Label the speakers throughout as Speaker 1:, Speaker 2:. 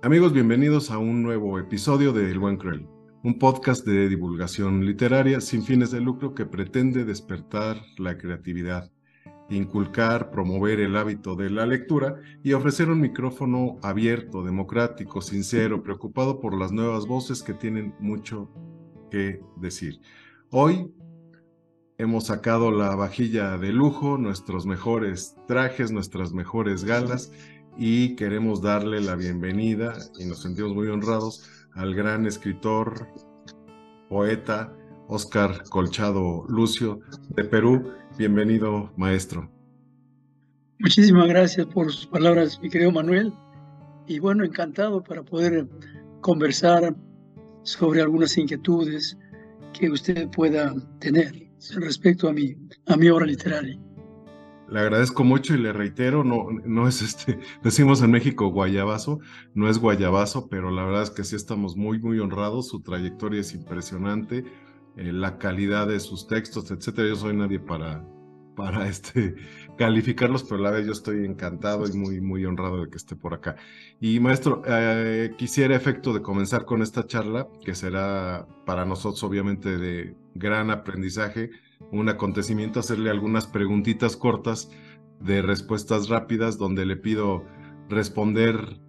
Speaker 1: Amigos, bienvenidos a un nuevo episodio de El Buen Cruel, un podcast de divulgación literaria sin fines de lucro que pretende despertar la creatividad, inculcar, promover el hábito de la lectura y ofrecer un micrófono abierto, democrático, sincero, preocupado por las nuevas voces que tienen mucho que decir. Hoy hemos sacado la vajilla de lujo, nuestros mejores trajes, nuestras mejores galas y queremos darle la bienvenida y nos sentimos muy honrados al gran escritor, poeta Oscar Colchado Lucio de Perú. Bienvenido, maestro.
Speaker 2: Muchísimas gracias por sus palabras, mi querido Manuel. Y bueno, encantado para poder conversar sobre algunas inquietudes que usted pueda tener respecto a mi, a mi obra literaria.
Speaker 1: Le agradezco mucho y le reitero, no, no es este, decimos en México guayabazo, no es guayabazo, pero la verdad es que sí estamos muy, muy honrados, su trayectoria es impresionante, eh, la calidad de sus textos, etcétera. Yo soy nadie para, para este, calificarlos, pero la vez yo estoy encantado y muy, muy honrado de que esté por acá. Y maestro, eh, quisiera efecto de comenzar con esta charla, que será para nosotros obviamente de gran aprendizaje, un acontecimiento, hacerle algunas preguntitas cortas de respuestas rápidas, donde le pido responder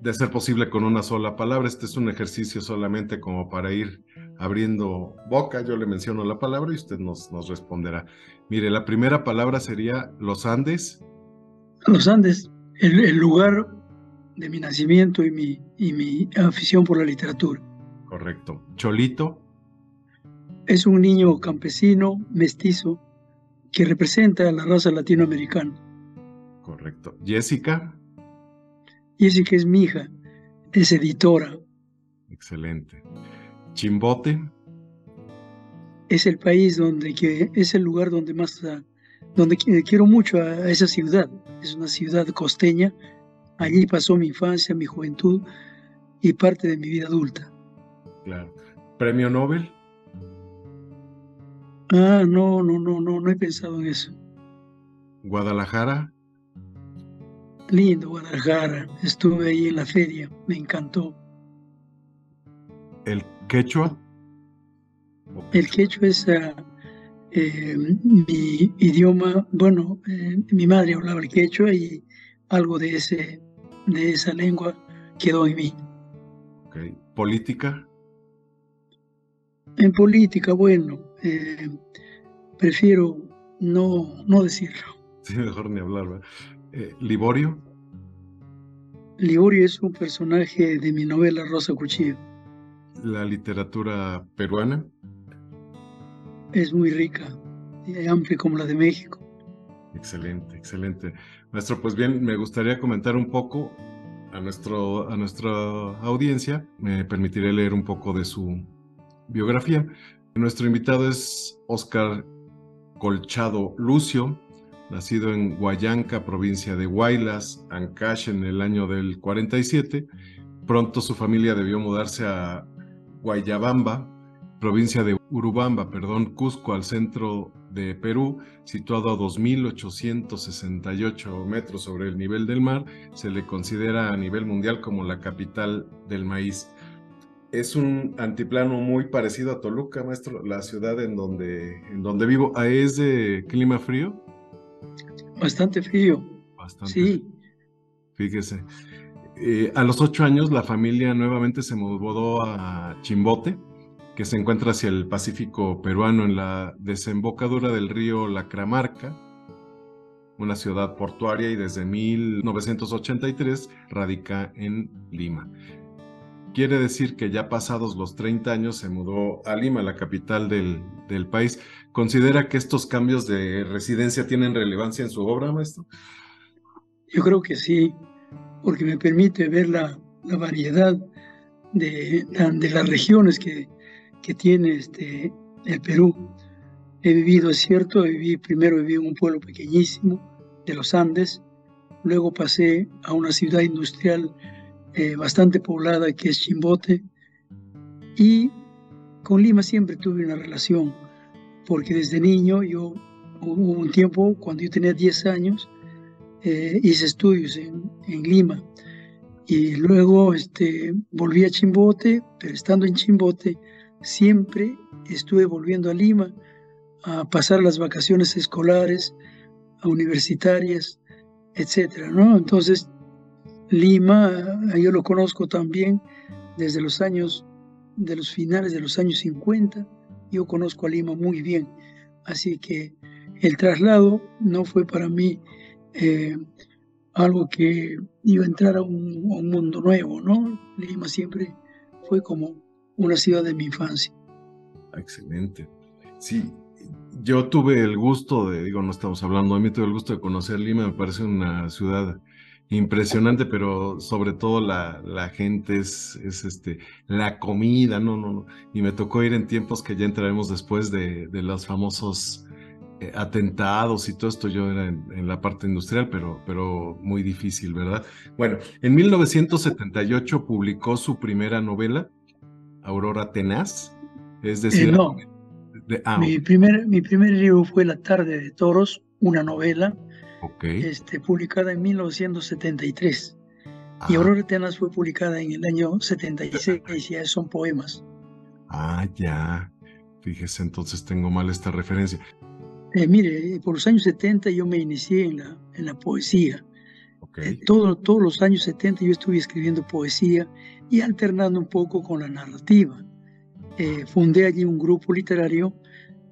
Speaker 1: de ser posible con una sola palabra. Este es un ejercicio solamente como para ir abriendo boca. Yo le menciono la palabra y usted nos, nos responderá. Mire, la primera palabra sería los Andes.
Speaker 2: Los Andes, el, lugar de mi nacimiento y mi, y mi afición por la literatura.
Speaker 1: Correcto. Cholito.
Speaker 2: Es un niño campesino, mestizo, que representa a la raza latinoamericana.
Speaker 1: Correcto. Jessica.
Speaker 2: Jessica es mi hija, es editora.
Speaker 1: Excelente. Chimbote.
Speaker 2: Es el país donde, que, es el lugar donde más, ah, donde quiero mucho a esa ciudad. Es una ciudad costeña. Allí pasó mi infancia, mi juventud y parte de mi vida adulta.
Speaker 1: Claro. ¿Premio Nobel?
Speaker 2: Ah, no, no, no, no, no he pensado en eso.
Speaker 1: ¿Guadalajara?
Speaker 2: Lindo Guadalajara, estuve ahí en la feria, me encantó.
Speaker 1: ¿El quechua?
Speaker 2: El quechua es ah, eh, mi idioma, bueno, eh, mi madre hablaba el quechua y algo de, ese, de esa lengua quedó en mí.
Speaker 1: Okay. ¿Política?
Speaker 2: En política, bueno, eh, prefiero no, no decirlo.
Speaker 1: Sí, mejor ni hablar, ¿Liborio?
Speaker 2: Liborio es un personaje de mi novela Rosa Cuchillo.
Speaker 1: ¿La literatura peruana?
Speaker 2: Es muy rica y amplia como la de México.
Speaker 1: Excelente, excelente. Maestro, pues bien, me gustaría comentar un poco a, nuestro, a nuestra audiencia. Me permitiré leer un poco de su biografía. Nuestro invitado es Oscar Colchado Lucio, nacido en Huayanca, provincia de Huaylas, Ancash, en el año del 47. Pronto su familia debió mudarse a Guayabamba, provincia de Urubamba, perdón, Cusco, al centro de Perú, situado a 2.868 metros sobre el nivel del mar, se le considera a nivel mundial como la capital del maíz. Es un antiplano muy parecido a Toluca, maestro, la ciudad en donde, en donde vivo. ¿Es de clima frío?
Speaker 2: Bastante frío. Bastante. Sí.
Speaker 1: Fíjese. Eh, a los ocho años la familia nuevamente se mudó a Chimbote, que se encuentra hacia el Pacífico peruano en la desembocadura del río Lacramarca, una ciudad portuaria y desde 1983 radica en Lima. Quiere decir que ya pasados los 30 años se mudó a Lima, la capital del, del país. ¿Considera que estos cambios de residencia tienen relevancia en su obra, maestro?
Speaker 2: Yo creo que sí, porque me permite ver la, la variedad de, de, las regiones que, que tiene este, el Perú. He vivido, es cierto, viví, primero viví en un pueblo pequeñísimo de los Andes, luego pasé a una ciudad industrial eh, bastante poblada que es Chimbote, y con Lima siempre tuve una relación porque desde niño yo hubo un tiempo, cuando yo tenía 10 años, eh, hice estudios en, en, Lima Y luego este, volví a Chimbote, pero estando en Chimbote, siempre estuve volviendo a Lima a pasar las vacaciones escolares, a universitarias, etcétera, ¿no? Entonces, Lima, yo lo conozco también desde los años, de los finales de los años 50, yo conozco a Lima muy bien, así que el traslado no fue para mí eh, algo que iba a entrar a un, mundo nuevo, ¿no? Lima siempre fue como una ciudad de mi infancia.
Speaker 1: Excelente. Sí, yo tuve el gusto de, digo, no estamos hablando de mí, tuve el gusto de conocer Lima, me parece una ciudad impresionante, pero sobre todo la, la gente es, es, este, la comida, no, no, no. Y me tocó ir en tiempos que ya entraremos después de, de los famosos atentados y todo esto, yo era en, la parte industrial, pero, pero muy difícil, ¿verdad? Bueno, en 1978 publicó su primera novela, Aurora Tenaz, es eh, decir...
Speaker 2: ah, mi, primer, mi primer libro fue La tarde de toros, una novela, este, publicada en 1973. Y Aurora Tenaz fue publicada en el año 76, y ya son poemas.
Speaker 1: Ah, ya. Fíjese, entonces tengo mal esta referencia.
Speaker 2: Eh, mire, por los años 70 yo me inicié en la, en la poesía. Eh, todos los años 70 yo estuve escribiendo poesía y alternando un poco con la narrativa. Eh, fundé allí un grupo literario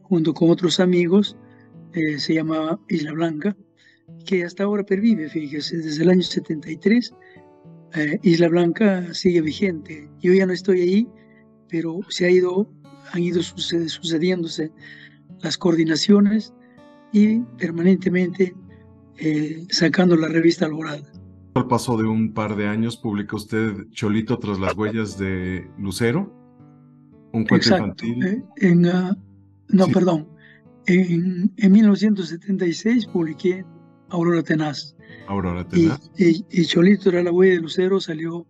Speaker 2: junto con otros amigos, se llamaba Isla Blanca, que hasta ahora pervive, fíjese, desde el año 73. Isla Blanca sigue vigente. Yo ya no estoy ahí, pero se ha ido, han ido sucediéndose las coordinaciones y permanentemente eh, sacando la revista Alborada.
Speaker 1: Al paso de un par de años publica usted Cholito tras las huellas de Lucero, un cuento infantil.
Speaker 2: Eh, en, ah, no, perdón. En, en, 1976 publiqué Aurora Tenaz.
Speaker 1: Aurora Tenaz.
Speaker 2: Y, y, Cholito tras la huella de Lucero salió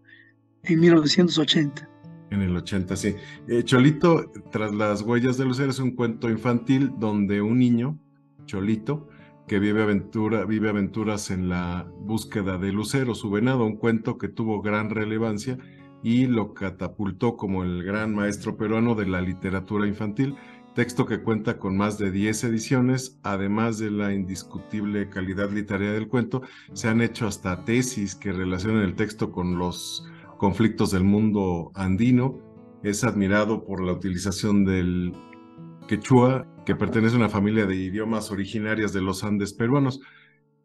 Speaker 2: en 1980.
Speaker 1: En el 80, sí. Eh, Cholito, tras las huellas de Lucero, es un cuento infantil donde un niño, Cholito, que vive, aventura, vive aventuras en la búsqueda de Lucero, su venado, un cuento que tuvo gran relevancia y lo catapultó como el gran maestro peruano de la literatura infantil, texto que cuenta con más de 10 ediciones, además de la indiscutible calidad literaria del cuento, se han hecho hasta tesis que relacionan el texto con los conflictos del mundo andino. Es admirado por la utilización del quechua, que pertenece a una familia de idiomas originarias de los Andes peruanos.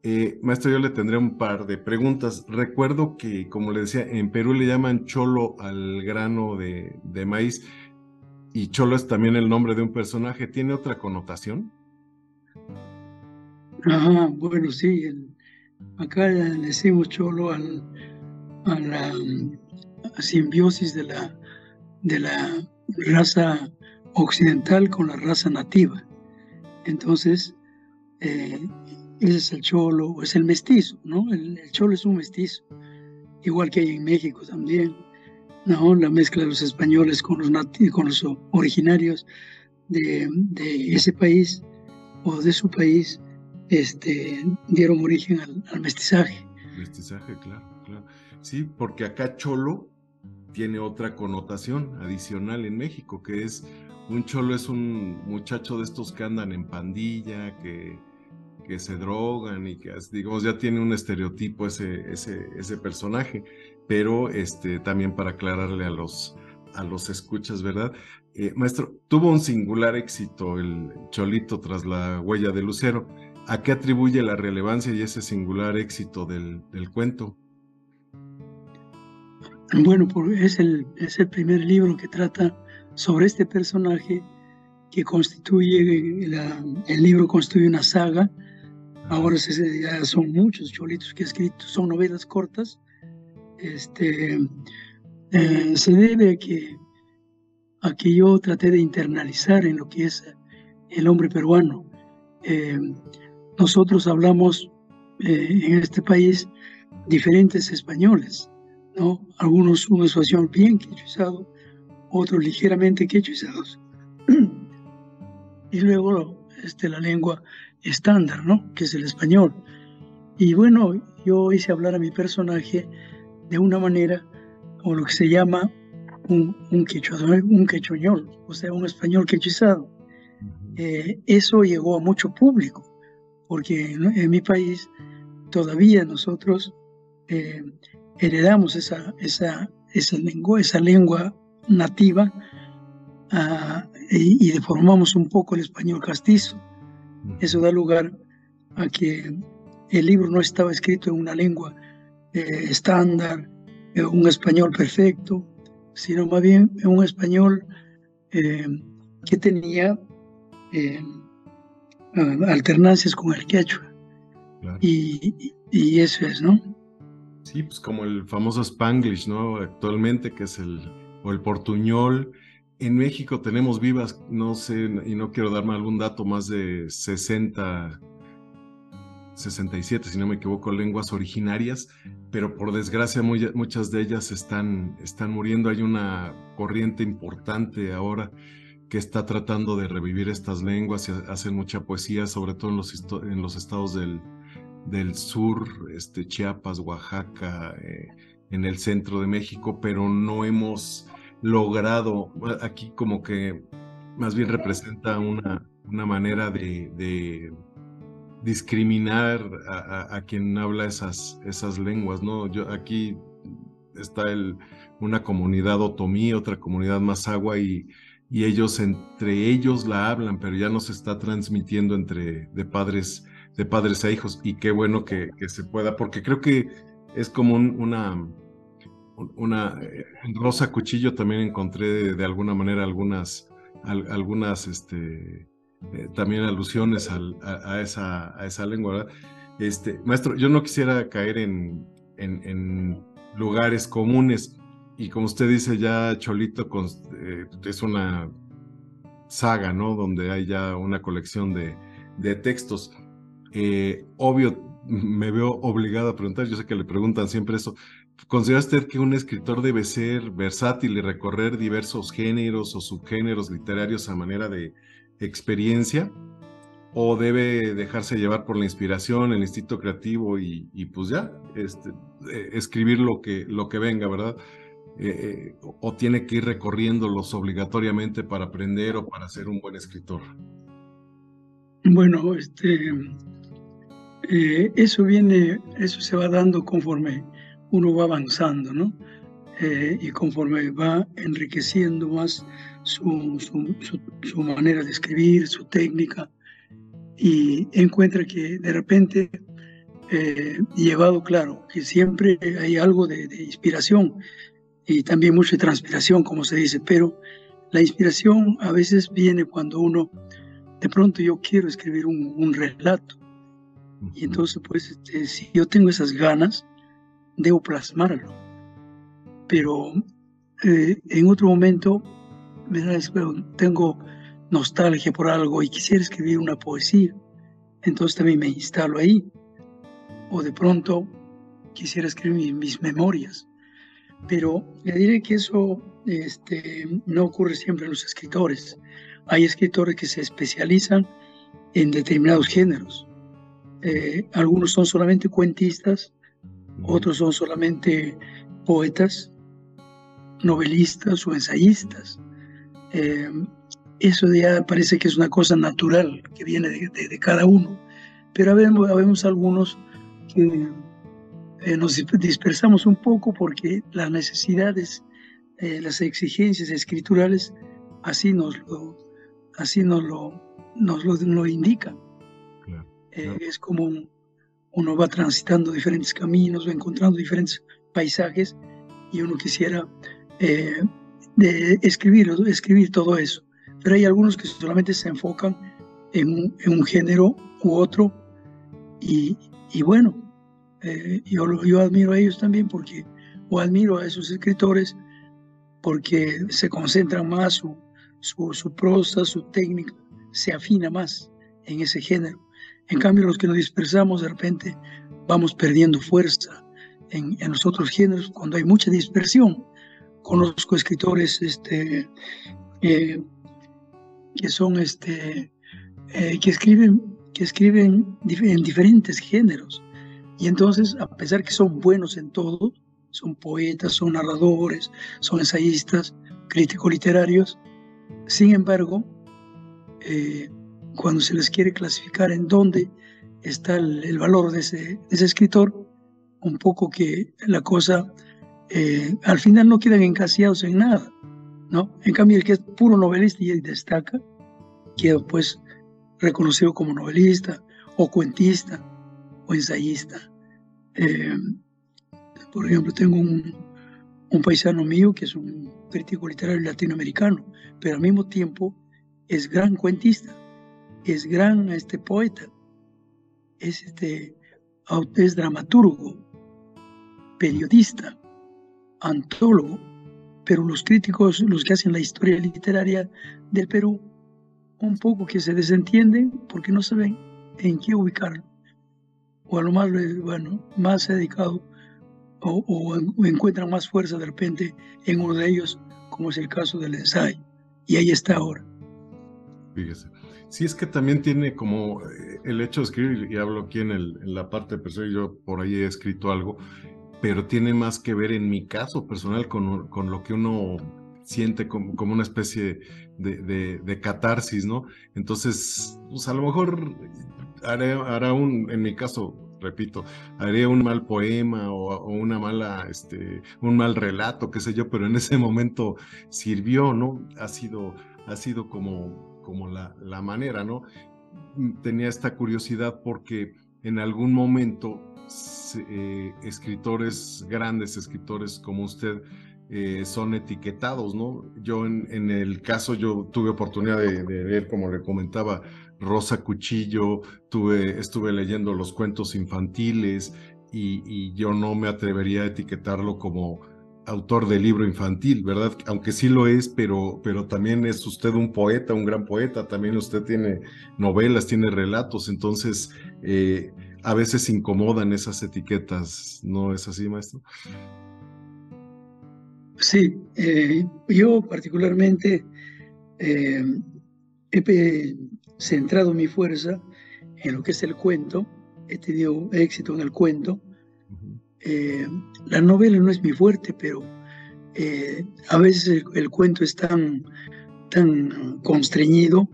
Speaker 1: Eh, maestro, yo le tendré un par de preguntas. Recuerdo que, como le decía, en Perú le llaman cholo al grano de, maíz y cholo es también el nombre de un personaje. ¿Tiene otra connotación?
Speaker 2: Ajá, bueno, sí. acá le decimos cholo al, simbiosis de la, de la raza occidental con la raza nativa. Entonces, eh, ese es el cholo, es el mestizo, ¿no? El, cholo es un mestizo, igual que hay en México también, ¿no? La mezcla de los españoles con los, con los originarios de, de, ese país o de su país, este, dieron origen al, al mestizaje.
Speaker 1: Mestizaje, claro, claro. Sí, porque acá cholo tiene otra connotación adicional en México, que es un cholo es un muchacho de estos que andan en pandilla, que, que se drogan y que, digamos, ya tiene un estereotipo ese, ese, ese personaje, pero este, también para aclararle a los, a los escuchas, ¿verdad? Eh, maestro, tuvo un singular éxito el Cholito tras la huella de Lucero. ¿A qué atribuye la relevancia y ese singular éxito del, del cuento?
Speaker 2: Bueno, es el, es el primer libro que trata sobre este personaje que constituye, el libro constituye una saga. Ahora ya son muchos cholitos que he escrito, son novelas cortas. Este, eh, se debe a que, a que yo traté de internalizar en lo que es el hombre peruano. Eh, nosotros hablamos eh, en este país diferentes españoles. ¿No? Algunos una situación bien quechuizado, otros ligeramente quechuizados. y luego este, la lengua estándar, ¿no? Que es el español. Y bueno, yo hice hablar a mi personaje de una manera o lo que se llama un, un, un quechoñol, o sea, un español quechizado. Eh, eso llegó a mucho público, porque en, mi país todavía nosotros eh, heredamos esa, esa, esa, lengua, esa lengua nativa ah, y, deformamos un poco el español castizo. Eso da lugar a que el libro no estaba escrito en una lengua eh, estándar, un español perfecto, sino más bien en un español que tenía eh, alternancias con el quechua. Y, y, eso es, ¿no?
Speaker 1: Sí, pues como el famoso Spanglish, ¿no? Actualmente, que es el, o el portuñol. En México tenemos vivas, no sé, y no quiero darme algún dato, más de 60, 67, si no me equivoco, lenguas originarias, pero por desgracia muchas de ellas están, están muriendo. Hay una corriente importante ahora que está tratando de revivir estas lenguas y hacen mucha poesía, sobre todo en los, en los estados del, del sur, este, Chiapas, Oaxaca, eh, en el centro de México, pero no hemos logrado, aquí como que más bien representa una, una manera de, discriminar a, quien habla esas, esas lenguas, ¿no? Yo aquí está el, una comunidad otomí, otra comunidad más agua y y ellos entre ellos la hablan, pero ya no se está transmitiendo entre de padres, de padres a hijos. Y qué bueno que, se pueda, porque creo que es como una, una eh, rosa cuchillo también encontré de, alguna manera algunas, algunas este, eh, también alusiones a, esa, a esa lengua. Este, maestro, yo no quisiera caer en, en lugares comunes, y como usted dice, ya Cholito eh, es una saga, ¿no? Donde hay ya una colección de, textos. Eh, obvio, me veo obligado a preguntar, yo sé que le preguntan siempre eso. ¿Considera usted que un escritor debe ser versátil y recorrer diversos géneros o subgéneros literarios a manera de experiencia? ¿O debe dejarse llevar por la inspiración, el instinto creativo y, pues ya, este, eh, escribir lo que, lo que venga, ¿verdad? Eh, eh, o tiene que ir recorriéndolos obligatoriamente para aprender o para ser un buen escritor?
Speaker 2: Bueno, este, eh, eso viene, eso se va dando conforme uno va avanzando, ¿no? y conforme va enriqueciendo más su, su, manera de escribir, su técnica, y encuentra que de repente, llevado claro, que siempre hay algo de, de inspiración, y también mucha transpiración, como se dice, pero la inspiración a veces viene cuando uno, de pronto yo quiero escribir un, relato. Y entonces, pues, este, si yo tengo esas ganas, debo plasmarlo. Pero eh, en otro momento, tengo nostalgia por algo y quisiera escribir una poesía. Entonces también me instalo ahí. O de pronto quisiera escribir mis memorias. Pero le diré que eso este, no ocurre siempre en los escritores. Hay escritores que se especializan en determinados géneros. Eh, algunos son solamente cuentistas, otros son solamente poetas, novelistas o ensayistas. Eh, eso ya parece que es una cosa natural que viene de, cada uno. Pero habemos algunos que eh, nos dispersamos un poco porque las necesidades, eh, las exigencias escriturales así nos lo, así nos lo, nos lo, indican. Eh, es como uno va transitando diferentes caminos, va encontrando diferentes paisajes y uno quisiera de escribir, escribir todo eso. Pero hay algunos que solamente se enfocan en un, género u otro y, bueno, eh, yo, yo admiro a ellos también porque, o admiro a esos escritores porque se concentran más, su, su, prosa, su técnica se afina más en ese género. En cambio, los que nos dispersamos de repente vamos perdiendo fuerza en, en los otros géneros cuando hay mucha dispersión. Conozco escritores este, eh, que son este, eh, que escriben que escriben en diferentes géneros y entonces, a pesar que son buenos en todo, son poetas, son narradores, son ensayistas, críticos literarios. Sin embargo, eh, cuando se les quiere clasificar en dónde está el, valor de ese, escritor, un poco que la cosa eh, al final no quedan encasillados en nada, ¿no? En cambio, el que es puro novelista y destaca, queda pues reconocido como novelista o cuentista o ensayista. Eh, por ejemplo, tengo un, un paisano mío que es un crítico literario latinoamericano, pero al mismo tiempo es gran cuentista, es gran este, poeta, es, este, es dramaturgo, periodista, antólogo, pero los críticos, los que hacen la historia literaria del Perú, un poco que se desentienden porque no saben en qué ubicarlo. O a lo más, bueno, más dedicado o, o, encuentran más fuerza de repente en uno de ellos, como es el caso del ensayo. Y ahí está ahora.
Speaker 1: Fíjese. Sí, es que también tiene como eh, el hecho de escribir, y hablo aquí en, el, la parte personal, yo por ahí he escrito algo, pero tiene más que ver en mi caso personal con, con lo que uno siente como, como una especie de, de, catarsis, ¿no? Entonces, pues a lo mejor haré, hará un, en mi caso, repito, haré un mal poema o, una mala, este, un mal relato, qué sé yo, pero en ese momento sirvió, ¿no? Ha sido, ha sido como, como la, la manera, ¿no? Tenía esta curiosidad porque en algún momento eh, escritores grandes, escritores como usted, eh, son etiquetados, ¿no? Yo en, el caso, yo tuve oportunidad de, de, ver, como le comentaba, Rosa Cuchillo, tuve, estuve leyendo los cuentos infantiles y, yo no me atrevería a etiquetarlo como autor de libro infantil, ¿verdad? Aunque sí lo es, pero, pero también es usted un poeta, un gran poeta, también usted tiene novelas, tiene relatos, entonces eh, a veces incomodan esas etiquetas, ¿no es así, maestro?
Speaker 2: Sí, eh, yo particularmente eh, he centrado mi fuerza en lo que es el cuento, he tenido éxito en el cuento. Eh, la novela no es mi fuerte, pero a veces el, cuento es tan, tan constreñido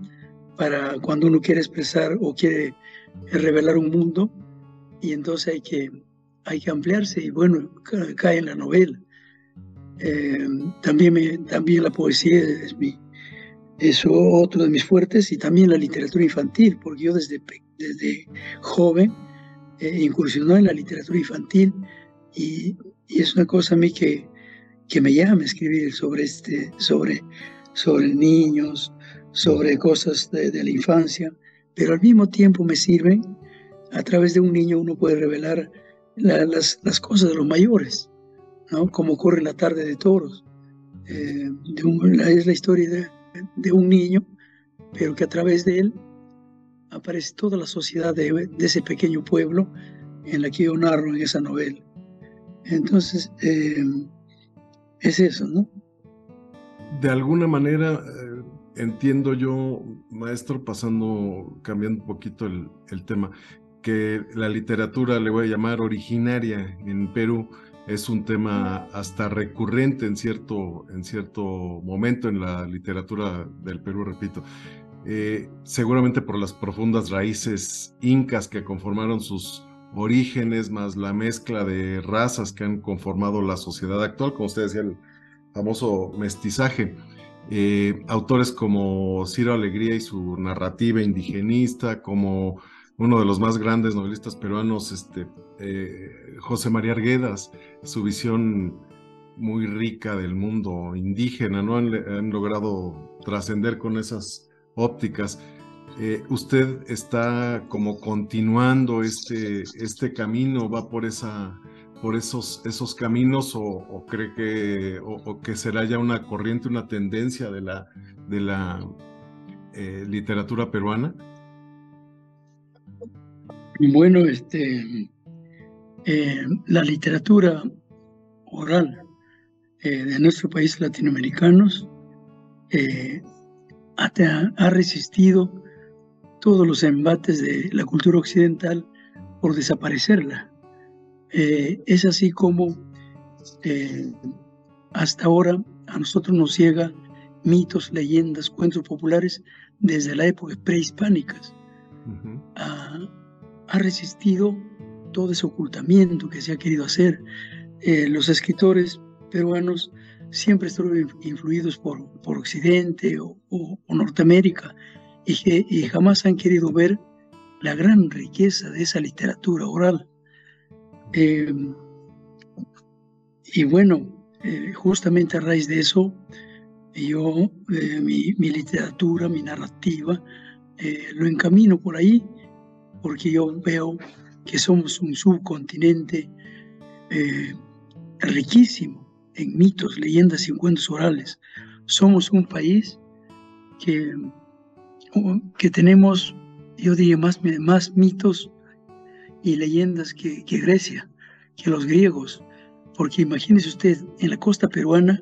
Speaker 2: para cuando uno quiere expresar o quiere revelar un mundo, y entonces hay que, hay que ampliarse y bueno, cae en la novela. Eh, también, me, también la poesía es, mi, es otro de mis fuertes y también la literatura infantil, porque yo desde, desde joven eh, incursionó en la literatura infantil y, y, es una cosa a mí que, que me llama escribir sobre, este, sobre, sobre niños, sobre cosas de, de la infancia, pero al mismo tiempo me sirven, a través de un niño uno puede revelar las, las cosas de los mayores. ¿no? Como ocurre en la tarde de toros. Eh, es la historia de, de, un niño, pero que a través de él aparece toda la sociedad de, de, ese pequeño pueblo en la que yo narro en esa novela. Entonces, eh, es eso, ¿no?
Speaker 1: De alguna manera, eh, entiendo yo, maestro, pasando, cambiando un poquito el, el tema, que la literatura, le voy a llamar originaria en Perú, es un tema hasta recurrente en cierto, en cierto momento en la literatura del Perú, repito. Eh, seguramente por las profundas raíces incas que conformaron sus orígenes, más la mezcla de razas que han conformado la sociedad actual, como usted decía, el famoso mestizaje. Eh, autores como Ciro Alegría y su narrativa indigenista, como uno de los más grandes novelistas peruanos, este, eh, José María Arguedas, su visión muy rica del mundo indígena, ¿no? Han, logrado trascender con esas ópticas. Eh, ¿Usted está como continuando este, este camino, va por, esa, por esos, esos caminos o, cree que, o, que será ya una corriente, una tendencia de la, de la eh, literatura peruana?
Speaker 2: Bueno, este, eh, la literatura oral de nuestro país latinoamericanos ha, resistido todos los embates de la cultura occidental por desaparecerla. es así como eh, hasta ahora a nosotros nos llega mitos, leyendas, cuentos populares desde la época prehispánicas. ha, resistido todo ese ocultamiento que se ha querido hacer. Eh, los escritores peruanos siempre estuvieron influidos por, por Occidente o, Norteamérica y, jamás han querido ver la gran riqueza de esa literatura oral. Eh, y bueno, eh, justamente a raíz de eso, yo, eh, mi, literatura, mi narrativa, lo encamino por ahí, porque yo veo que somos un subcontinente riquísimo en mitos, leyendas y cuentos orales. Somos un país que, que tenemos yo diría más, más mitos y leyendas que, Grecia, que los griegos, porque imagínese usted, en la costa peruana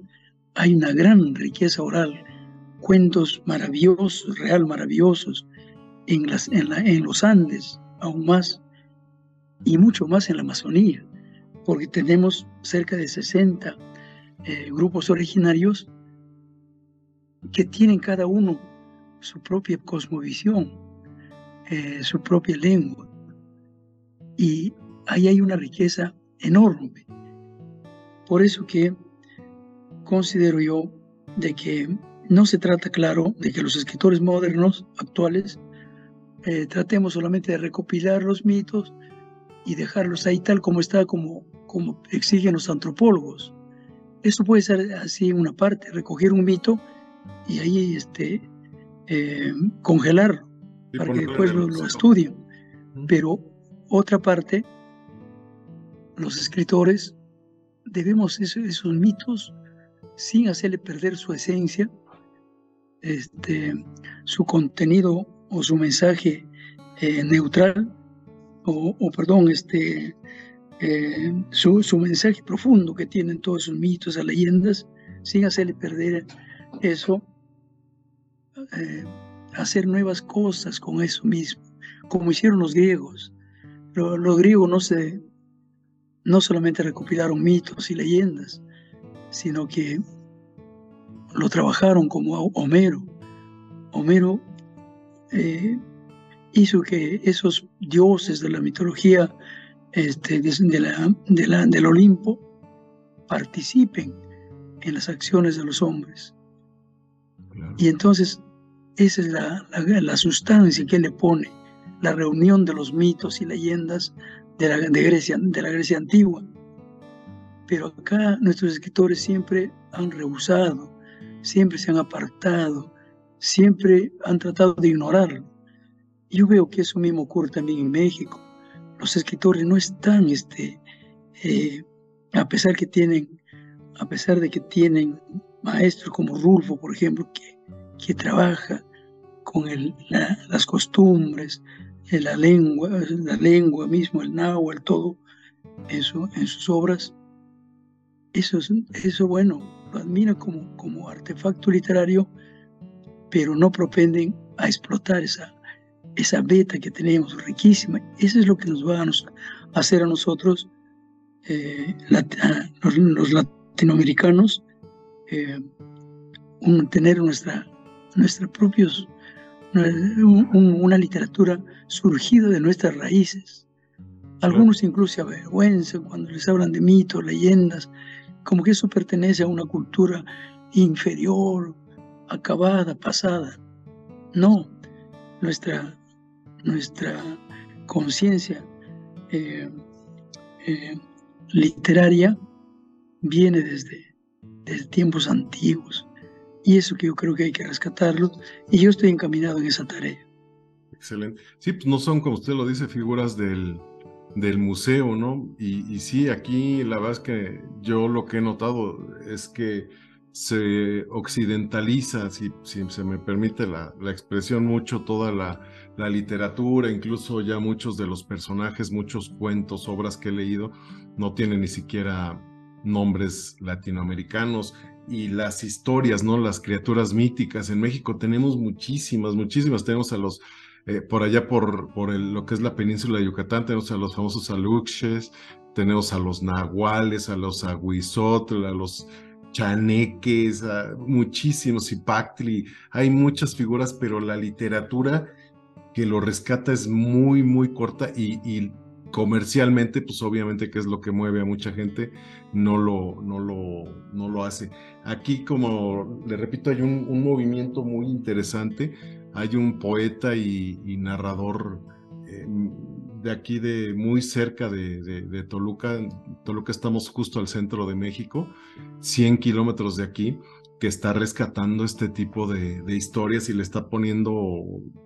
Speaker 2: hay una gran riqueza oral, cuentos maravillosos, real maravillosos, en, las, en, la, en los Andes aún más, y mucho más en la Amazonía, porque tenemos cerca de 60 eh, grupos originarios que tienen cada uno su propia cosmovisión, eh, su propia lengua. Y ahí hay una riqueza enorme. Por eso que considero yo de que no se trata, claro, de que los escritores modernos, actuales, eh, tratemos solamente de recopilar los mitos y dejarlos ahí tal como está, como, como exigen los antropólogos. Eso puede ser así una parte, recoger un mito y ahí este, eh, congelarlo para que después lo, estudien. Pero otra parte, los escritores debemos esos, mitos sin hacerle perder su esencia, este, su contenido o su mensaje eh, neutral, o, perdón, este, eh, su, su, mensaje profundo que tienen todos esos mitos, esas leyendas, sin hacerle perder eso. Eh, hacer nuevas cosas con eso mismo, como hicieron los griegos. Los, griegos no, se, no solamente recopilaron mitos y leyendas, sino que lo trabajaron como Homero. Homero eh, hizo que esos dioses de la mitología este, de, la, de la, del Olimpo participen en las acciones de los hombres. Y entonces esa es la, sustancia que le pone la reunión de los mitos y leyendas de la, de, Grecia, de la Grecia antigua. Pero acá nuestros escritores siempre han rehusado, siempre se han apartado, siempre han tratado de ignorarlo. Yo veo que eso mismo ocurre también en México. Los escritores no están, este, eh, a pesar que tienen, a pesar de que tienen maestros como Rulfo, por ejemplo, que, que trabaja con el, las costumbres, eh, la lengua, la lengua mismo, el náhuatl, todo eso en sus obras. Eso, eso bueno, lo admira como, como artefacto literario, pero no propenden a explotar esa, esa beta que tenemos riquísima. Eso es lo que nos va a, hacer a nosotros, eh, los, latinoamericanos, eh, tener nuestra, nuestros propios una literatura surgida de nuestras raíces. Algunos incluso se avergüenzan cuando les hablan de mitos, leyendas, como que eso pertenece a una cultura inferior, acabada, pasada. No, nuestra, nuestra conciencia eh, eh, literaria viene desde, desde tiempos antiguos. Y eso que yo creo que hay que rescatarlo. Y yo estoy encaminado en esa tarea.
Speaker 1: Excelente. Sí, pues no son, como usted lo dice, figuras del, del museo, ¿no? Y, sí, aquí la verdad es que yo lo que he notado es que se occidentaliza, si, si se me permite la, la expresión, mucho toda la, la, literatura, incluso ya muchos de los personajes, muchos cuentos, obras que he leído, no tienen ni siquiera nombres latinoamericanos y las historias, ¿no? Las criaturas míticas. En México tenemos muchísimas, muchísimas. Tenemos a los, eh, por allá por, por lo que es la península de Yucatán, tenemos a los famosos aluxes, tenemos a los nahuales, a los aguizotl, a los chaneques, a muchísimos, Ipactli, hay muchas figuras, pero la literatura que lo rescata es muy, muy corta y, comercialmente, pues obviamente que es lo que mueve a mucha gente, no lo, no lo, no lo hace. Aquí, como le repito, hay un, movimiento muy interesante, hay un poeta y, narrador eh, de aquí, de muy cerca de, de, Toluca, Toluca estamos justo al centro de México, 100 kilómetros de aquí, que está rescatando este tipo de, de historias y le está poniendo,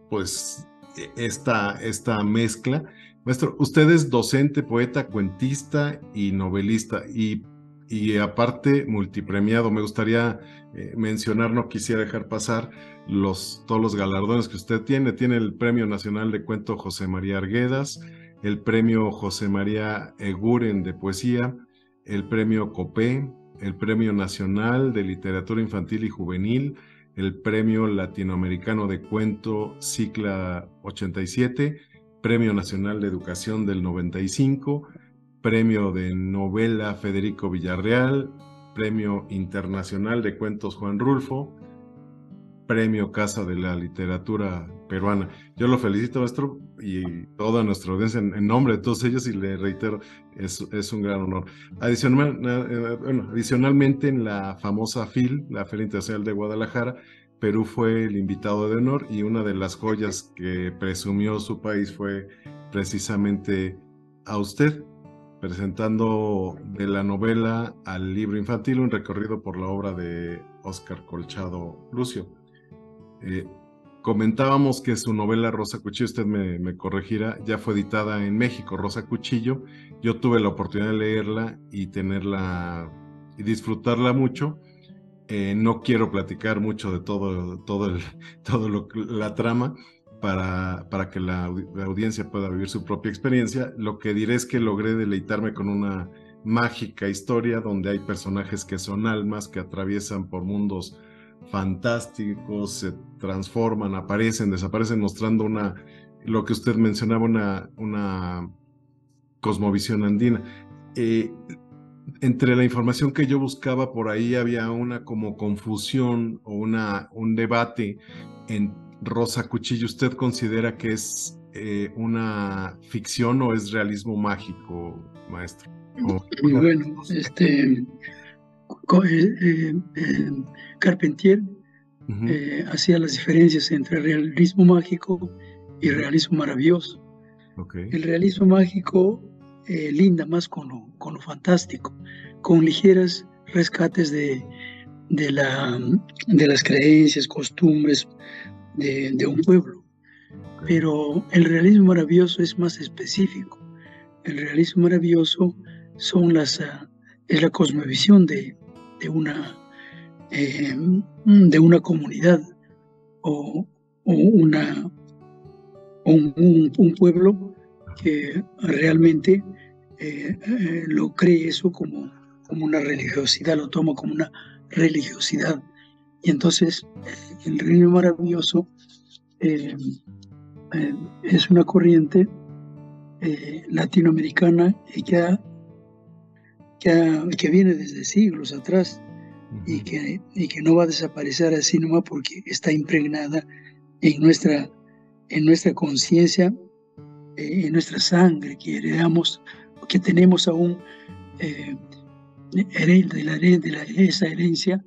Speaker 1: pues, e, esta, esta mezcla. Maestro, usted es docente, poeta, cuentista y novelista y, aparte multipremiado. Me gustaría eh, mencionar, no quisiera dejar pasar los, todos los galardones que usted tiene. Tiene el Premio Nacional de Cuento José María Arguedas, el Premio José María Eguren de Poesía, el Premio COPE, el Premio Nacional de Literatura Infantil y Juvenil, el Premio Latinoamericano de Cuento Cicla 87, Premio Nacional de Educación del 95, Premio de Novela Federico Villarreal, Premio Internacional de Cuentos Juan Rulfo, Premio Casa de la Literatura Peruana. Yo lo felicito, maestro, y toda nuestra audiencia en, nombre de todos ellos, y le reitero, es, es un gran honor. Adicional, eh, bueno, adicionalmente, en la famosa FIL, la Feria Internacional de Guadalajara, Perú fue el invitado de honor y una de las joyas que presumió su país fue precisamente a usted, presentando de la novela al libro infantil un recorrido por la obra de Óscar Colchado Lucio. Eh, comentábamos que su novela Rosa Cuchillo, usted me, me, corregirá, ya fue editada en México, Rosa Cuchillo. Yo tuve la oportunidad de leerla y tenerla y disfrutarla mucho. Eh, no quiero platicar mucho de todo, todo, todo la trama para, para que la, audiencia pueda vivir su propia experiencia. Lo que diré es que logré deleitarme con una mágica historia donde hay personajes que son almas, que atraviesan por mundos fantásticos, se transforman, aparecen, desaparecen, mostrando una, lo que usted mencionaba, una, una cosmovisión andina. Eh, entre la información que yo buscaba por ahí había una como confusión o una, un debate en Rosa Cuchillo. ¿Usted considera que es eh, una ficción o es realismo mágico, maestro?
Speaker 2: bueno, este eh, eh, Carpentier hacía las diferencias entre realismo mágico y realismo maravilloso. El realismo mágico eh, linda más con lo, con lo fantástico, con ligeras rescates de, de, la, de las creencias, costumbres de, de, un pueblo. Pero el realismo maravilloso es más específico. El realismo maravilloso son las, ah, es la cosmovisión de, de una, eh, de una comunidad o, o una, un, un pueblo que realmente eh, eh, lo cree eso como, como una religiosidad, lo toma como una religiosidad. Y entonces el reino maravilloso eh, es una corriente latinoamericana que, que, que, viene desde siglos atrás y que, y que no va a desaparecer así nomás porque está impregnada en nuestra, en nuestra conciencia, en nuestra sangre que heredamos que tenemos aún eh, de, la, de la, esa herencia,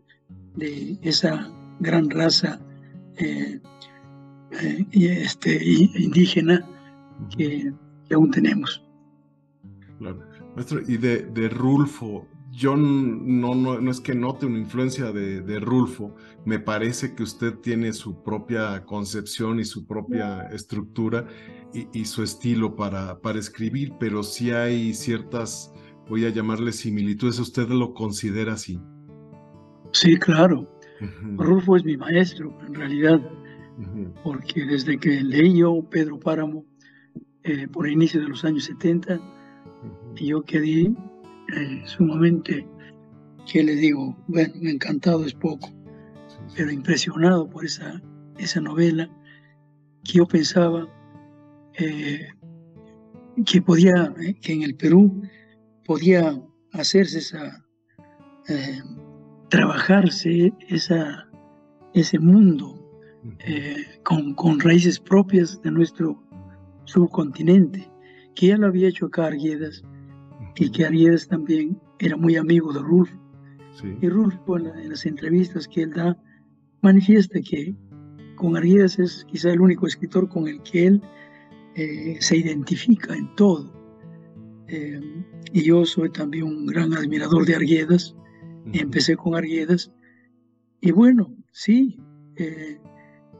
Speaker 2: de esa gran raza eh, eh, este, indígena que, aún tenemos.
Speaker 1: Claro. Y de, de Rulfo, yo no, no, no, es que note una influencia de, de, Rulfo, me parece que usted tiene su propia concepción y su propia estructura y, su estilo para, para escribir, pero sí hay ciertas, voy a llamarle similitudes, ¿usted lo considera así?
Speaker 2: Sí, claro. Rulfo es mi maestro, en realidad, porque desde que leí yo Pedro Páramo, eh, por inicio de los años 70, yo quedé eh, sumamente, ¿qué le digo? Bueno, encantado es poco, pero impresionado por esa, esa novela que yo pensaba eh, que podía, eh, que en el Perú podía hacerse esa, eh, trabajarse esa, ese mundo con, con, raíces propias de nuestro subcontinente, que ya lo había hecho acá Arguedas, y que Arguedas también era muy amigo de Rulfo. Y Rulfo en, las entrevistas que él da manifiesta que con Arguedas es quizá el único escritor con el que él eh, se identifica en todo. Eh, y yo soy también un gran admirador de Arguedas. Empecé con Arguedas. Y bueno, sí, eh,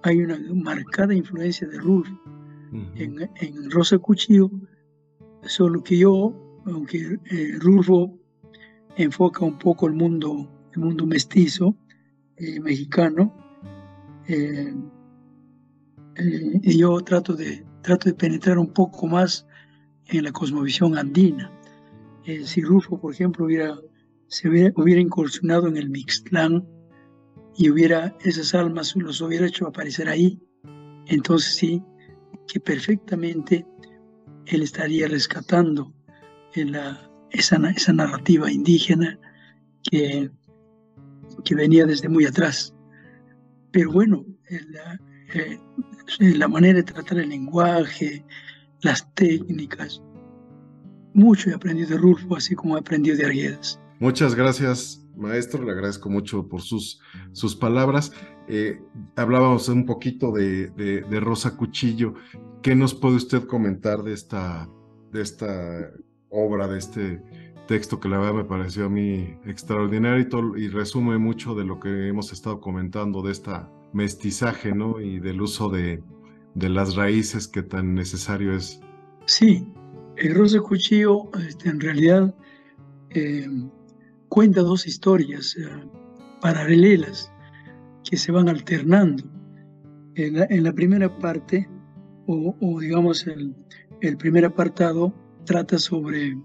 Speaker 2: hay una marcada influencia de Rulfo en, Rosa Cuchillo, solo que yo, aunque Rulfo enfoca un poco el mundo, el mundo mestizo mexicano, y yo trato de, trato de penetrar un poco más en la cosmovisión andina. Si Rufo, por ejemplo, hubiera, se hubiera, incursionado en el Mixtlán y hubiera esas almas, los hubiera hecho aparecer ahí, entonces sí, que perfectamente él estaría rescatando esa, narrativa indígena que, venía desde muy atrás. Pero bueno, la manera de tratar el lenguaje, las técnicas. Mucho he aprendido de Rulfo, así como he aprendido de Arguedas.
Speaker 1: Muchas gracias, maestro. Le agradezco mucho por sus, sus palabras. Eh, hablábamos un poquito de, de, Rosa Cuchillo. ¿Qué nos puede usted comentar de esta, de esta obra, de este texto que la verdad me pareció a mí extraordinario y, y resume mucho de lo que hemos estado comentando de esta mestizaje, ¿no? Y del uso de, de las raíces que tan necesario es.
Speaker 2: Sí, el Rosa Cuchillo este, en realidad eh, cuenta dos historias eh, paralelas que se van alternando. En la, primera parte, o, digamos el, el, primer apartado, trata sobre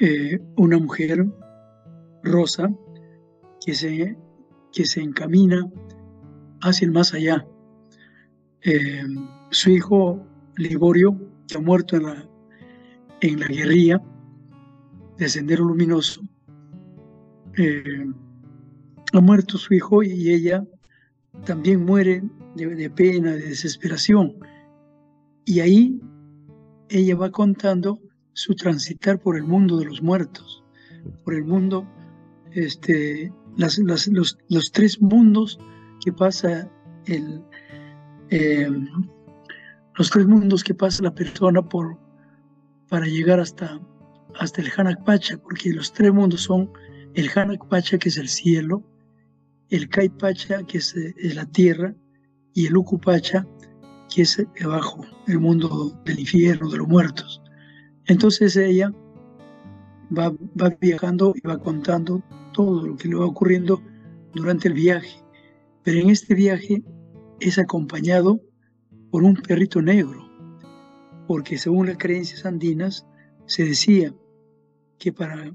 Speaker 2: eh, una mujer, Rosa, que se, que se encamina hacia el más allá, eh, su hijo Liborio, que ha muerto en la, en la guerrilla de Sendero Luminoso, eh, ha muerto su hijo y ella también muere de, pena, de desesperación. Y ahí ella va contando su transitar por el mundo de los muertos, por el mundo, este, los, los, tres mundos que pasa el, Em, los tres mundos que pasa la persona por, para llegar hasta, hasta el Hanak Pacha, porque los tres mundos son el Hanak Pacha, que es el cielo, el Kai Pacha, que es, eh, la tierra, y el Uku Pacha, que es abajo, el mundo del infierno, de los muertos. Entonces ella va, va viajando y va contando todo lo que le va ocurriendo durante el viaje. Pero en este viaje es acompañado por un perrito negro, porque según las creencias andinas se decía que para,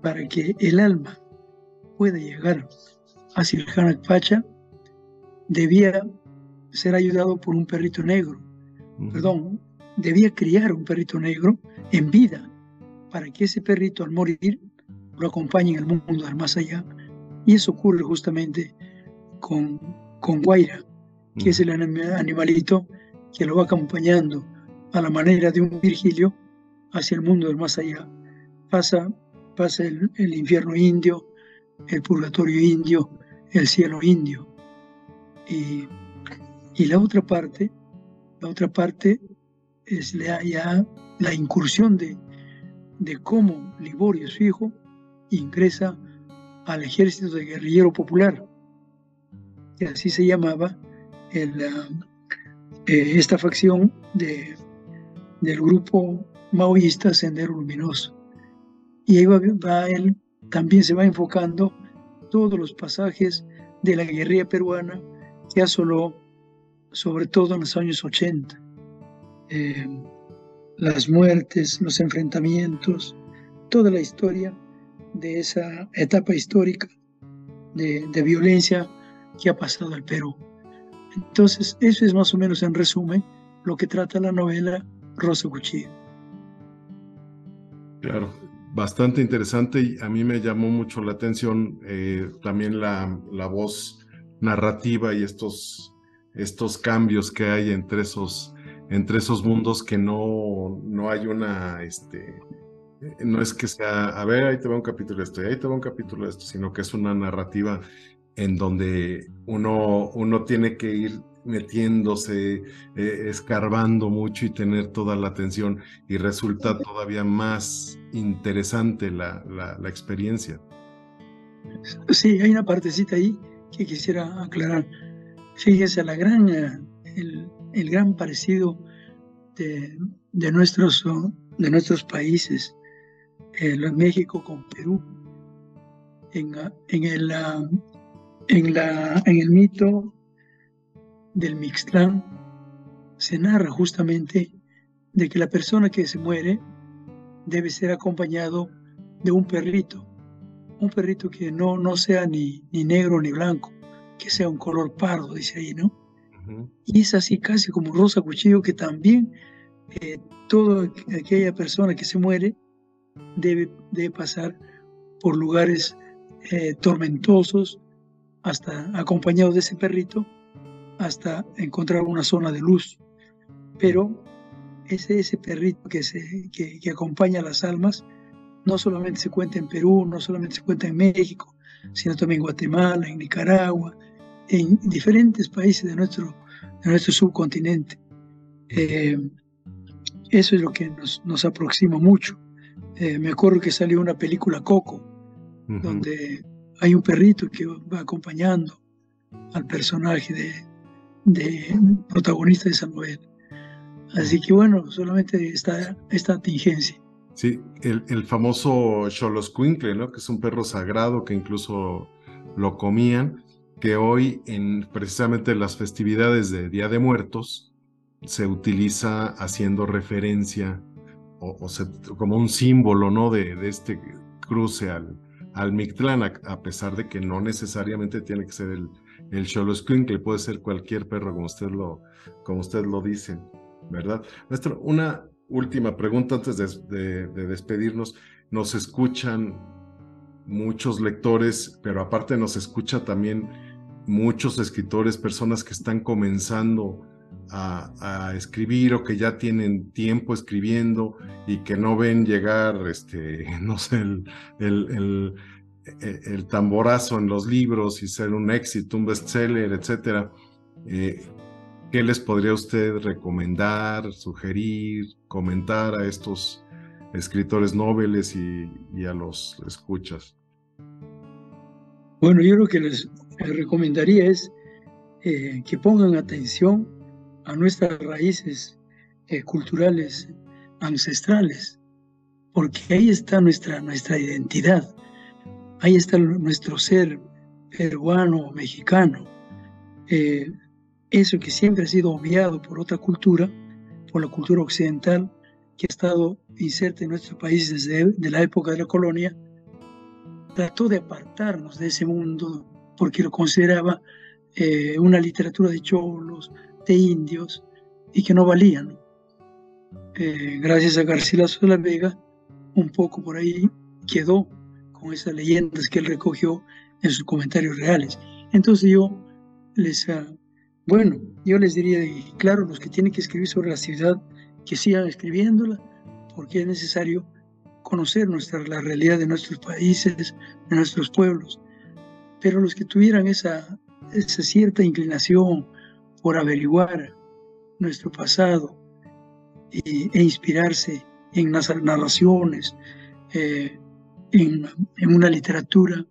Speaker 2: para que el alma pueda llegar hacia el Hanak Pacha, debía ser ayudado por un perrito negro. Perdón, debía criar un perrito negro en vida para que ese perrito al morir lo acompañe en el mundo del más allá. Y eso ocurre justamente con, con Guaira que es el animalito que lo va acompañando a la manera de un Virgilio hacia el mundo del más allá. Pasa, pasa el, infierno indio, el purgatorio indio, el cielo indio. Y, la otra parte, la otra parte es la, ya la incursión de, de cómo Liborio, su hijo, ingresa al ejército de guerrillero popular, así se llamaba, eh, esta facción de, del grupo maoísta Sendero Luminoso. Y ahí va, él, también se va enfocando todos los pasajes de la guerrilla peruana que asoló, sobre todo en los años 80. Eh, las muertes, los enfrentamientos, toda la historia de esa etapa histórica de, de violencia que ha pasado el Perú. Entonces, eso es más o menos en resumen lo que trata la novela Rosa Cuchillo.
Speaker 1: Claro, bastante interesante y a mí me llamó mucho la atención eh, también la, la, voz narrativa y estos, estos cambios que hay entre esos, entre esos mundos que no, no hay una, este, no es que sea, a ver, ahí te va un capítulo de esto y ahí te va un capítulo de esto, sino que es una narrativa en donde uno, uno tiene que ir metiéndose, eh, escarbando mucho y tener toda la atención y resulta todavía más interesante la, la, experiencia.
Speaker 2: Sí, hay una partecita ahí que quisiera aclarar. Fíjese, la gran, eh, el, el gran parecido de, de, nuestros, de nuestros países, eh, México con Perú, en, en, el, en, la, en el mito del Mixtlán se narra justamente de que la persona que se muere debe ser acompañado de un perrito, un perrito que no, no sea ni, ni negro ni blanco, que sea un color pardo, dice ahí, ¿no? Y es así casi como Rosa Cuchillo que también eh, toda aquella persona que se muere debe, debe pasar por lugares eh, tormentosos, hasta acompañado de ese perrito, hasta encontrar una zona de luz. Pero ese, ese perrito que, se, que, acompaña a las almas no solamente se cuenta en Perú, no solamente se cuenta en México, sino también en Guatemala, en Nicaragua, en diferentes países de nuestro, de nuestro subcontinente. Eh, eso es lo que nos, nos aproxima mucho. Eh, me acuerdo que salió una película Coco, donde hay un perrito que va acompañando al personaje de, protagonista de esa novela. Así que bueno, solamente esta, esta tingencia.
Speaker 1: Sí, el, el famoso Xoloscuincle, ¿no? que es un perro sagrado que incluso lo comían, que hoy en precisamente las festividades de Día de Muertos se utiliza haciendo referencia o, como un símbolo ¿no? de, de este cruce al, al Mictlán, a, pesar de que no necesariamente tiene que ser el, el que puede ser cualquier perro, como usted lo, como usted lo dice, ¿verdad? Maestro, una última pregunta antes de, despedirnos. Nos escuchan muchos lectores, pero aparte nos escucha también muchos escritores, personas que están comenzando a, escribir o que ya tienen tiempo escribiendo y que no ven llegar, este, no sé, el, el, e, el, tamborazo en los libros y ser un éxito, un bestseller, etcétera. Eh, ¿Qué les podría usted recomendar, sugerir, comentar a estos escritores nobles y, a los escuchas?
Speaker 2: Bueno, yo lo que les recomendaría es eh, que pongan atención a nuestras raíces eh, culturales ancestrales, porque ahí está nuestra, nuestra identidad, ahí está nuestro ser peruano, mexicano, eh, eso que siempre ha sido obviado por otra cultura, por la cultura occidental, que ha estado inserta en nuestro país desde la época de la colonia, trató de apartarnos de ese mundo porque lo consideraba eh, una literatura de cholos, de indios y que no valían. Eh, gracias a García Sola Vega, un poco por ahí quedó con esas leyendas que él recogió en sus comentarios reales. Entonces yo les, ah, bueno, yo les diría, claro, los que tienen que escribir sobre la ciudad, que sigan escribiéndola, porque es necesario conocer nuestra, la realidad de nuestros países, de nuestros pueblos. Pero los que tuvieran esa, esa cierta inclinación por averiguar nuestro pasado e, inspirarse en las narraciones, eh, en, una literatura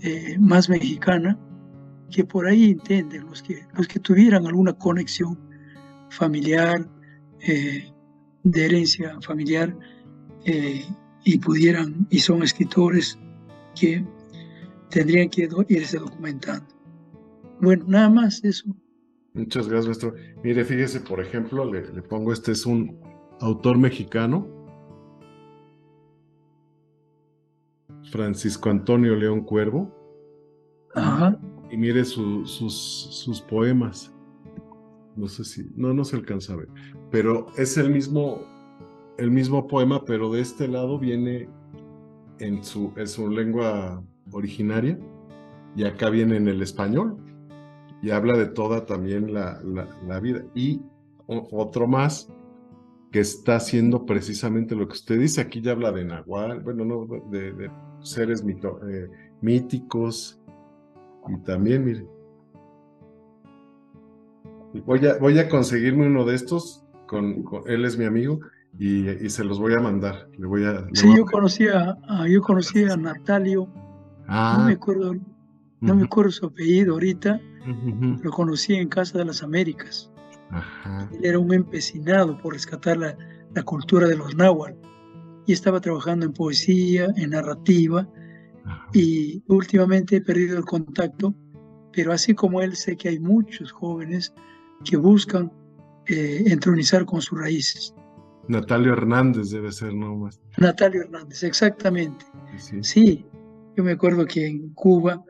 Speaker 2: eh, más mexicana, que por ahí entienden los que, los que tuvieran alguna conexión familiar, eh, de herencia familiar, y pudieran, y son escritores que tendrían que irse documentando. Bueno, nada más eso.
Speaker 1: Muchas gracias, maestro. Mire, fíjese, por ejemplo, le, pongo, este es un autor mexicano, Francisco Antonio León Cuervo.
Speaker 2: Ajá.
Speaker 1: Y mire sus, sus poemas. No sé si, no, no se alcanza a ver, pero es el mismo, el mismo poema, pero de este lado viene en su, en su lengua originaria y acá viene en el español y habla de toda también la, la, vida. Y otro más que está haciendo precisamente lo que usted dice, aquí ya habla de Nahual, bueno, no, de, seres eh, míticos y también, mire, voy a, voy a conseguirme uno de estos, con, él es mi amigo, y, se los voy a mandar. Le voy a,
Speaker 2: sí, yo conocía, yo conocía a Natalio, no me ah. acuerdo, no me acuerdo su apellido ahorita, lo conocí en Casa de las Américas. Él era un empecinado por rescatar la, la, cultura de los náhuatl y estaba trabajando en poesía, en narrativa y últimamente he perdido el contacto, pero así como él sé que hay muchos jóvenes que buscan eh, entronizar con sus raíces.
Speaker 1: Natalio Hernández debe ser, ¿no? Más.
Speaker 2: Natalio Hernández, exactamente. Sí, yo me acuerdo que en Cuba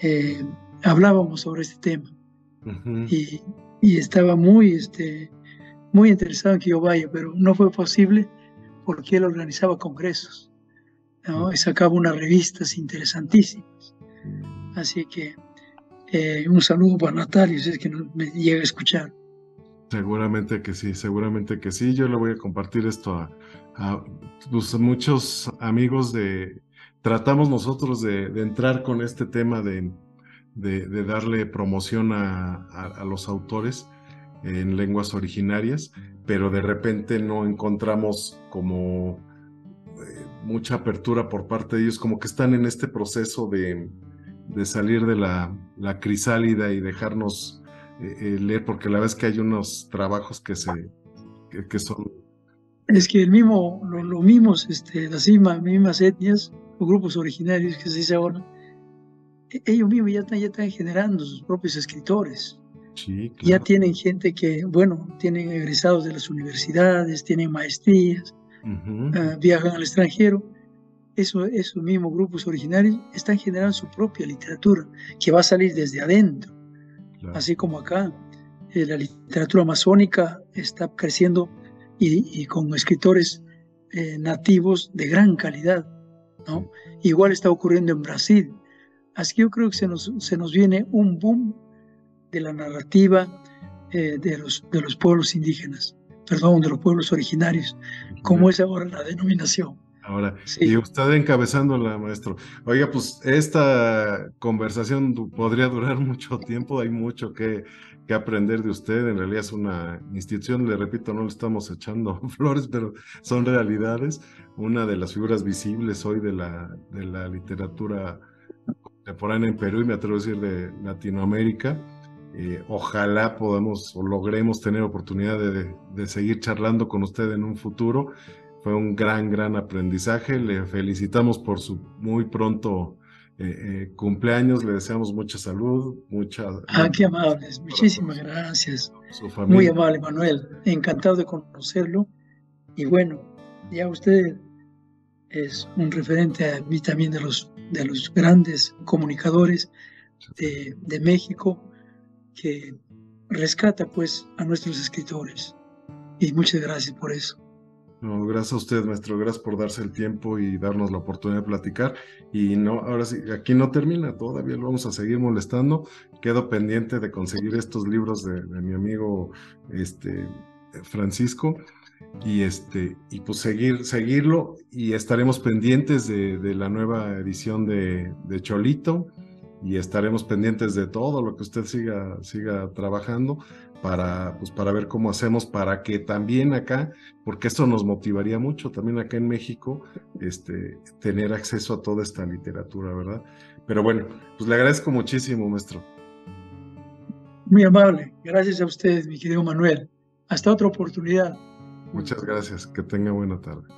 Speaker 2: eh, hablábamos sobre este tema y, estaba muy, este, muy interesado en que yo vaya, pero no fue posible porque él organizaba congresos y sacaba unas revistas interesantísimas. Mm. Así que eh, un saludo para Natalio, si es que no me llega a escuchar.
Speaker 1: Seguramente que sí, seguramente que sí. Yo le voy a compartir esto a, pues, muchos amigos de... Tratamos nosotros de, entrar con este tema de, de, darle promoción a, los autores en lenguas originarias, pero de repente no encontramos como eh, mucha apertura por parte de ellos, como que están en este proceso de, de salir de la, la crisálida y dejarnos eh, eh, leer, porque la verdad es que hay unos trabajos que se que, son.
Speaker 2: Es que el mismo, lo, mismos, este, las mismas, etnias o grupos originarios que se dice ahora, ellos mismos ya están, ya están generando sus propios escritores. Ya tienen gente que, bueno, tienen egresados de las universidades, tienen maestrías, ah, viajan al extranjero. Eso, esos mismos grupos originarios están generando su propia literatura, que va a salir desde adentro así como acá. Eh, la literatura amazónica está creciendo y, con escritores eh, nativos de gran calidad. ¿no? Igual está ocurriendo en Brasil. Así que yo creo que se nos, se nos viene un boom de la narrativa eh, de, los, de los pueblos indígenas, perdón, de los pueblos originarios, como es ahora la denominación.
Speaker 1: Ahora, y usted encabezándola, maestro. Oiga, pues esta conversación podría durar mucho tiempo, hay mucho que, que, aprender de usted. En realidad es una institución, le repito, no le estamos echando flores, pero son realidades. Una de las figuras visibles hoy de la, de la literatura contemporánea en Perú y me atrevo a decir de Latinoamérica. Eh, ojalá podamos o logremos tener oportunidad de, de seguir charlando con usted en un futuro fue un gran, gran aprendizaje. Le felicitamos por su muy pronto eh, eh, cumpleaños. Le deseamos mucha salud, mucha...
Speaker 2: Ah, qué amables. Muchísimas gracias. Muy amable, Manuel. Encantado de conocerlo. Y bueno, ya usted es un referente a mí también de los, de los grandes comunicadores de, de México que rescata pues a nuestros escritores. Y muchas gracias por eso.
Speaker 1: No, gracias a usted, maestro. Gracias por darse el tiempo y darnos la oportunidad de platicar. Y no, ahora sí, aquí no termina, todavía lo vamos a seguir molestando. Quedo pendiente de conseguir estos libros de, mi amigo este, Francisco y este y pues seguir seguirlo y estaremos pendientes de, la nueva edición de, Cholito y estaremos pendientes de todo lo que usted siga siga trabajando para, pues, para ver cómo hacemos para que también acá, porque esto nos motivaría mucho también acá en México, este, tener acceso a toda esta literatura, ¿verdad? Pero bueno, pues le agradezco muchísimo, maestro.
Speaker 2: Muy amable. Gracias a ustedes, mi querido Manuel. Hasta otra oportunidad.
Speaker 1: Muchas gracias. Que tenga buena tarde.